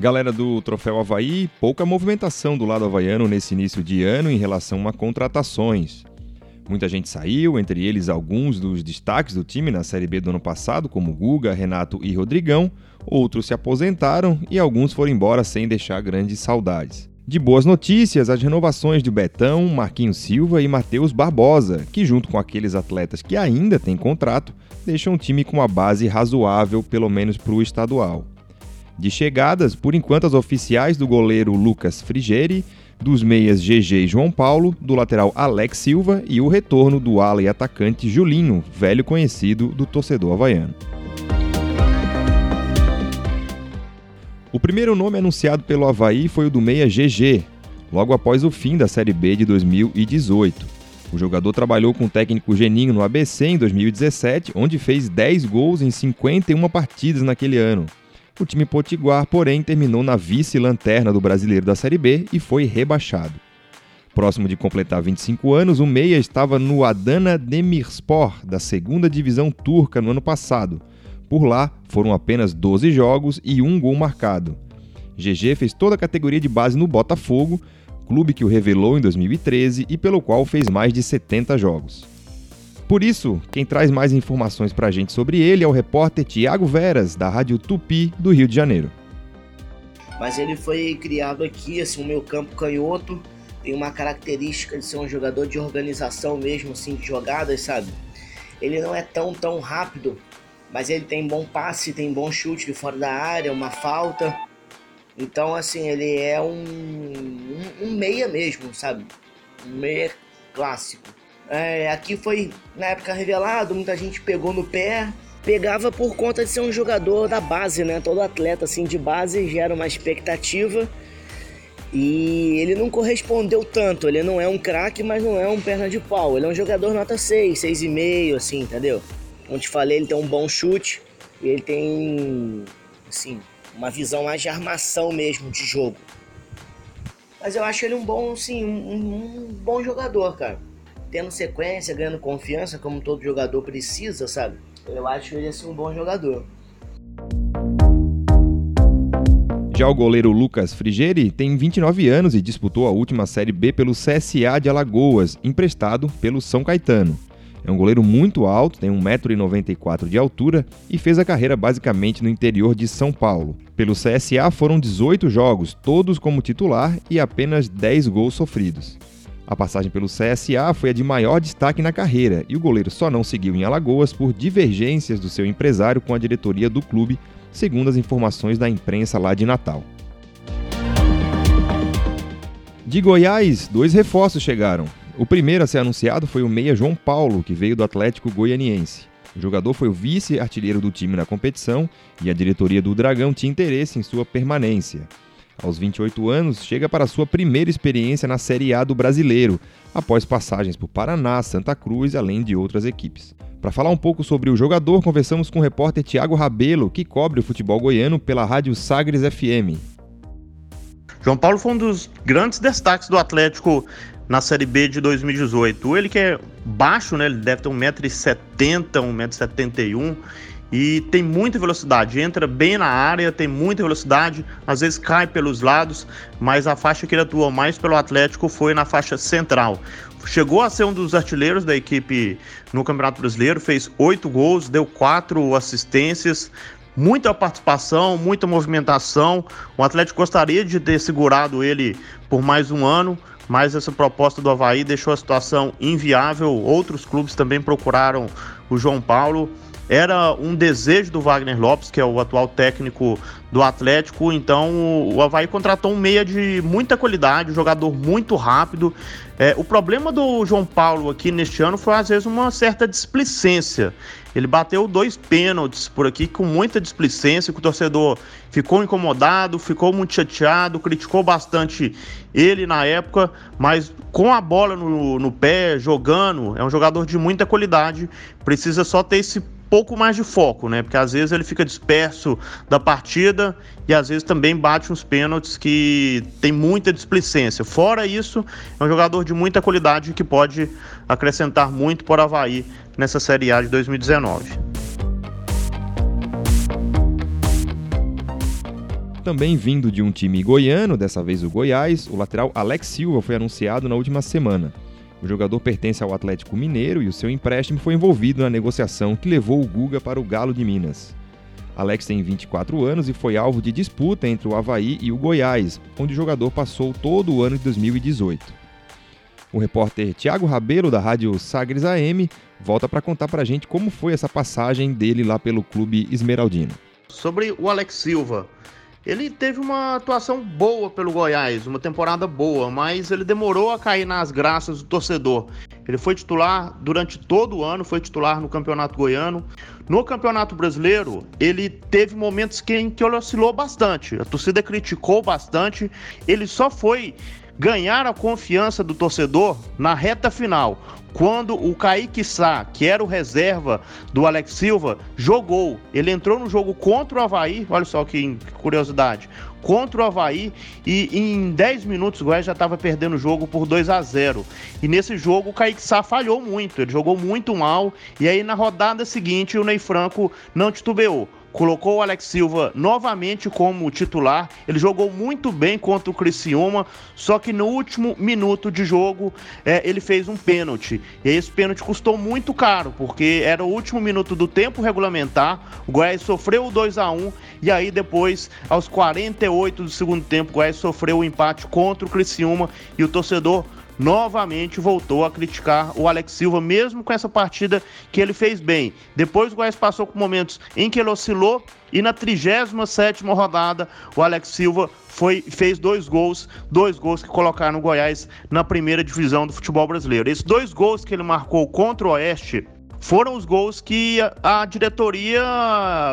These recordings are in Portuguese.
Galera do Troféu Havaí, pouca movimentação do lado havaiano nesse início de ano em relação a contratações. Muita gente saiu, entre eles alguns dos destaques do time na Série B do ano passado, como Guga, Renato e Rodrigão, outros se aposentaram e alguns foram embora sem deixar grandes saudades. De boas notícias, as renovações de Betão, Marquinhos Silva e Matheus Barbosa, que junto com aqueles atletas que ainda têm contrato, deixam o time com uma base razoável, pelo menos para o estadual. De chegadas, por enquanto as oficiais do goleiro Lucas Frigeri, dos meias GG e João Paulo, do lateral Alex Silva e o retorno do ala e atacante Julinho, velho conhecido do torcedor havaiano. O primeiro nome anunciado pelo Havaí foi o do meia GG, logo após o fim da Série B de 2018. O jogador trabalhou com o técnico Geninho no ABC em 2017, onde fez 10 gols em 51 partidas naquele ano. O time potiguar, porém, terminou na vice-lanterna do brasileiro da Série B e foi rebaixado. Próximo de completar 25 anos, o Meia estava no Adana Demirspor, da segunda divisão turca, no ano passado. Por lá, foram apenas 12 jogos e um gol marcado. GG fez toda a categoria de base no Botafogo, clube que o revelou em 2013 e pelo qual fez mais de 70 jogos. Por isso, quem traz mais informações para a gente sobre ele é o repórter Tiago Veras, da Rádio Tupi, do Rio de Janeiro. Mas ele foi criado aqui, assim, o meu campo canhoto, tem uma característica de ser um jogador de organização mesmo, assim, de jogadas, sabe? Ele não é tão, tão rápido, mas ele tem bom passe, tem bom chute de fora da área, uma falta. Então, assim, ele é um, um, um meia mesmo, sabe? Um meia clássico. É, aqui foi na época revelado, muita gente pegou no pé. Pegava por conta de ser um jogador da base, né? Todo atleta assim de base gera uma expectativa. E ele não correspondeu tanto. Ele não é um craque, mas não é um perna de pau. Ele é um jogador nota 6, 6,5, assim, entendeu? Como te falei, ele tem um bom chute. E ele tem, assim, uma visão mais de armação mesmo de jogo. Mas eu acho ele um bom, sim, um, um bom jogador, cara tendo sequência, ganhando confiança, como todo jogador precisa, sabe? Eu acho ele assim um bom jogador. Já o goleiro Lucas Frigeri tem 29 anos e disputou a última Série B pelo CSA de Alagoas, emprestado pelo São Caetano. É um goleiro muito alto, tem 1,94m de altura e fez a carreira basicamente no interior de São Paulo. Pelo CSA foram 18 jogos, todos como titular e apenas 10 gols sofridos. A passagem pelo CSA foi a de maior destaque na carreira e o goleiro só não seguiu em Alagoas por divergências do seu empresário com a diretoria do clube, segundo as informações da imprensa lá de Natal. De Goiás, dois reforços chegaram. O primeiro a ser anunciado foi o meia João Paulo, que veio do Atlético Goianiense. O jogador foi o vice-artilheiro do time na competição e a diretoria do Dragão tinha interesse em sua permanência. Aos 28 anos, chega para sua primeira experiência na Série A do Brasileiro, após passagens por Paraná, Santa Cruz, além de outras equipes. Para falar um pouco sobre o jogador, conversamos com o repórter Tiago Rabelo, que cobre o futebol goiano pela rádio Sagres FM. João Paulo foi um dos grandes destaques do Atlético na Série B de 2018. Ele que é baixo, né? Ele deve ter 1,70m, 1,71m e tem muita velocidade. Entra bem na área, tem muita velocidade, às vezes cai pelos lados, mas a faixa que ele atuou mais pelo Atlético foi na faixa central. Chegou a ser um dos artilheiros da equipe no Campeonato Brasileiro, fez oito gols, deu quatro assistências, muita participação, muita movimentação. O Atlético gostaria de ter segurado ele por mais um ano, mas essa proposta do Havaí deixou a situação inviável. Outros clubes também procuraram o João Paulo era um desejo do Wagner Lopes, que é o atual técnico do Atlético. Então o Havaí contratou um meia de muita qualidade, um jogador muito rápido. É, o problema do João Paulo aqui neste ano foi às vezes uma certa displicência. Ele bateu dois pênaltis por aqui com muita displicência, que o torcedor ficou incomodado, ficou muito chateado, criticou bastante ele na época, mas com a bola no, no pé, jogando, é um jogador de muita qualidade, precisa só ter esse pouco mais de foco, né? Porque às vezes ele fica disperso da partida e às vezes também bate uns pênaltis que tem muita displicência. Fora isso, é um jogador de muita qualidade que pode acrescentar muito para o Havaí nessa Série A de 2019. Também vindo de um time goiano, dessa vez o Goiás, o lateral Alex Silva foi anunciado na última semana. O jogador pertence ao Atlético Mineiro e o seu empréstimo foi envolvido na negociação que levou o Guga para o Galo de Minas. Alex tem 24 anos e foi alvo de disputa entre o Havaí e o Goiás, onde o jogador passou todo o ano de 2018. O repórter Tiago Rabelo, da rádio Sagres AM, volta para contar para a gente como foi essa passagem dele lá pelo clube esmeraldino. Sobre o Alex Silva, ele teve uma atuação boa pelo Goiás, uma temporada boa, mas ele demorou a cair nas graças do torcedor. Ele foi titular durante todo o ano, foi titular no Campeonato Goiano. No Campeonato Brasileiro, ele teve momentos que, em que ele oscilou bastante. A torcida criticou bastante. Ele só foi ganhar a confiança do torcedor na reta final, quando o Kaique Sá, que era o reserva do Alex Silva, jogou. Ele entrou no jogo contra o Havaí, olha só que curiosidade, contra o Havaí e em 10 minutos o Goiás já estava perdendo o jogo por 2 a 0. E nesse jogo o Kaique Sá falhou muito, ele jogou muito mal e aí na rodada seguinte o Ney Franco não titubeou colocou o Alex Silva novamente como titular. Ele jogou muito bem contra o Criciúma, só que no último minuto de jogo é, ele fez um pênalti. E esse pênalti custou muito caro, porque era o último minuto do tempo regulamentar. O Goiás sofreu o 2 a 1 e aí depois, aos 48 do segundo tempo, o Goiás sofreu o empate contra o Criciúma e o torcedor novamente voltou a criticar o Alex Silva, mesmo com essa partida que ele fez bem. Depois o Goiás passou por momentos em que ele oscilou e na 37 rodada o Alex Silva foi, fez dois gols, dois gols que colocaram o Goiás na primeira divisão do futebol brasileiro. Esses dois gols que ele marcou contra o Oeste foram os gols que a, a, diretoria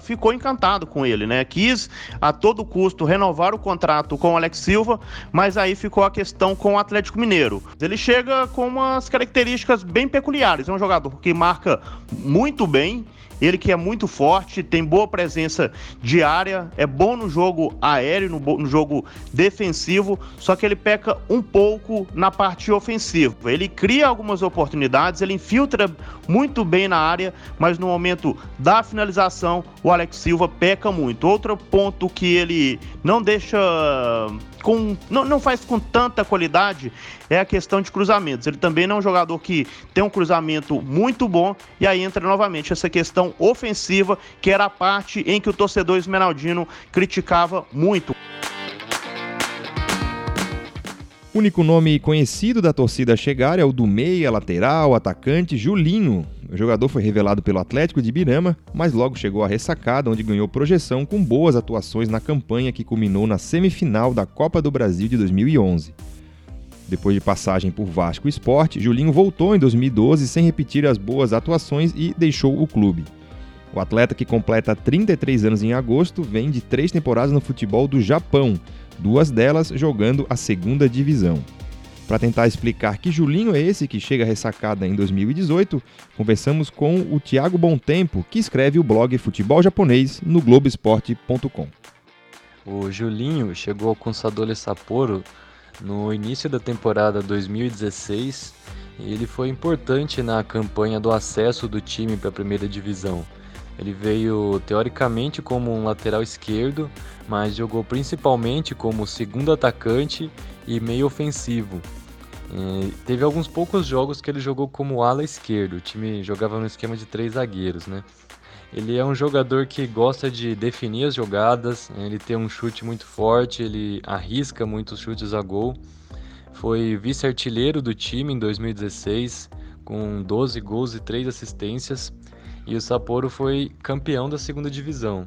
ficou encantado com ele, né? Quis a todo custo renovar o contrato com o Alex Silva, mas aí ficou a questão com o Atlético Mineiro. Ele chega com umas características bem peculiares, é um jogador que marca muito bem, ele que é muito forte, tem boa presença diária, é bom no jogo aéreo, no, no, jogo defensivo, só que ele peca um pouco na parte ofensiva. Ele cria algumas oportunidades, ele infiltra muito bem na área, mas no momento da finalização, o Alex Silva peca muito. Outro ponto que ele não deixa com não, não faz com tanta qualidade é a questão de cruzamentos. Ele também não é um jogador que tem um cruzamento muito bom e aí entra novamente essa questão ofensiva, que era a parte em que o torcedor esmeraldino criticava muito. O único nome conhecido da torcida a chegar é o do meia, lateral, atacante Julinho. O jogador foi revelado pelo Atlético de Birama, mas logo chegou à ressacada, onde ganhou projeção com boas atuações na campanha que culminou na semifinal da Copa do Brasil de 2011. Depois de passagem por Vasco Esporte, Julinho voltou em 2012 sem repetir as boas atuações e deixou o clube. O atleta que completa 33 anos em agosto vem de três temporadas no futebol do Japão, duas delas jogando a segunda divisão. Para tentar explicar que Julinho é esse que chega ressacada em 2018, conversamos com o Tiago Tempo, que escreve o blog Futebol Japonês no Globoesporte.com. O Julinho chegou ao Consadole Sapporo no início da temporada 2016 e ele foi importante na campanha do acesso do time para a primeira divisão. Ele veio teoricamente como um lateral esquerdo, mas jogou principalmente como segundo atacante e meio ofensivo. E teve alguns poucos jogos que ele jogou como ala esquerdo. O time jogava no esquema de três zagueiros, né? Ele é um jogador que gosta de definir as jogadas, ele tem um chute muito forte, ele arrisca muitos chutes a gol. Foi vice-artilheiro do time em 2016, com 12 gols e 3 assistências e o Sapporo foi campeão da segunda divisão.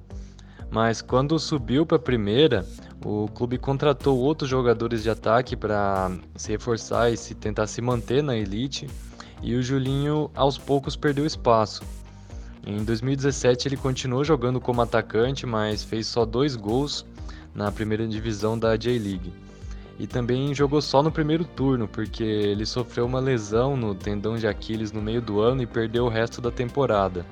Mas quando subiu para a primeira, o clube contratou outros jogadores de ataque para se reforçar e se tentar se manter na elite, e o Julinho aos poucos perdeu espaço. Em 2017 ele continuou jogando como atacante, mas fez só dois gols na primeira divisão da J-League. E também jogou só no primeiro turno, porque ele sofreu uma lesão no tendão de Aquiles no meio do ano e perdeu o resto da temporada.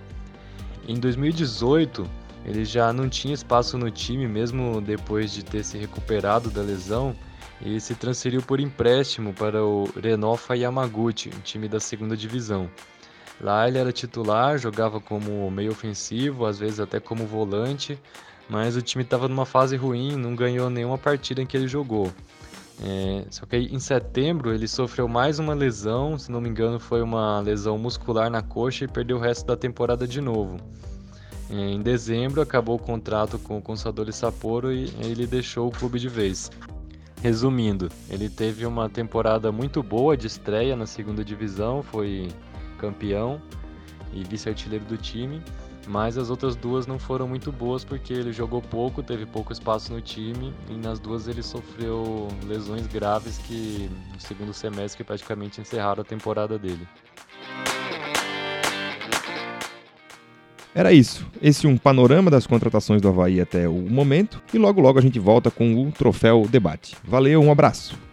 Em 2018, ele já não tinha espaço no time, mesmo depois de ter se recuperado da lesão, e se transferiu por empréstimo para o Renofa Yamaguchi, um time da segunda divisão. Lá ele era titular, jogava como meio ofensivo, às vezes até como volante, mas o time estava numa fase ruim, não ganhou nenhuma partida em que ele jogou. É, só que em setembro ele sofreu mais uma lesão, se não me engano foi uma lesão muscular na coxa e perdeu o resto da temporada de novo. É, em dezembro acabou o contrato com o Consadole Sapporo e ele deixou o clube de vez. Resumindo, ele teve uma temporada muito boa de estreia na segunda divisão, foi campeão e vice-artilheiro do time, mas as outras duas não foram muito boas porque ele jogou pouco, teve pouco espaço no time e nas duas ele sofreu lesões graves que no segundo semestre praticamente encerraram a temporada dele. Era isso. Esse é um panorama das contratações do Havaí até o momento. E logo logo a gente volta com o Troféu Debate. Valeu, um abraço.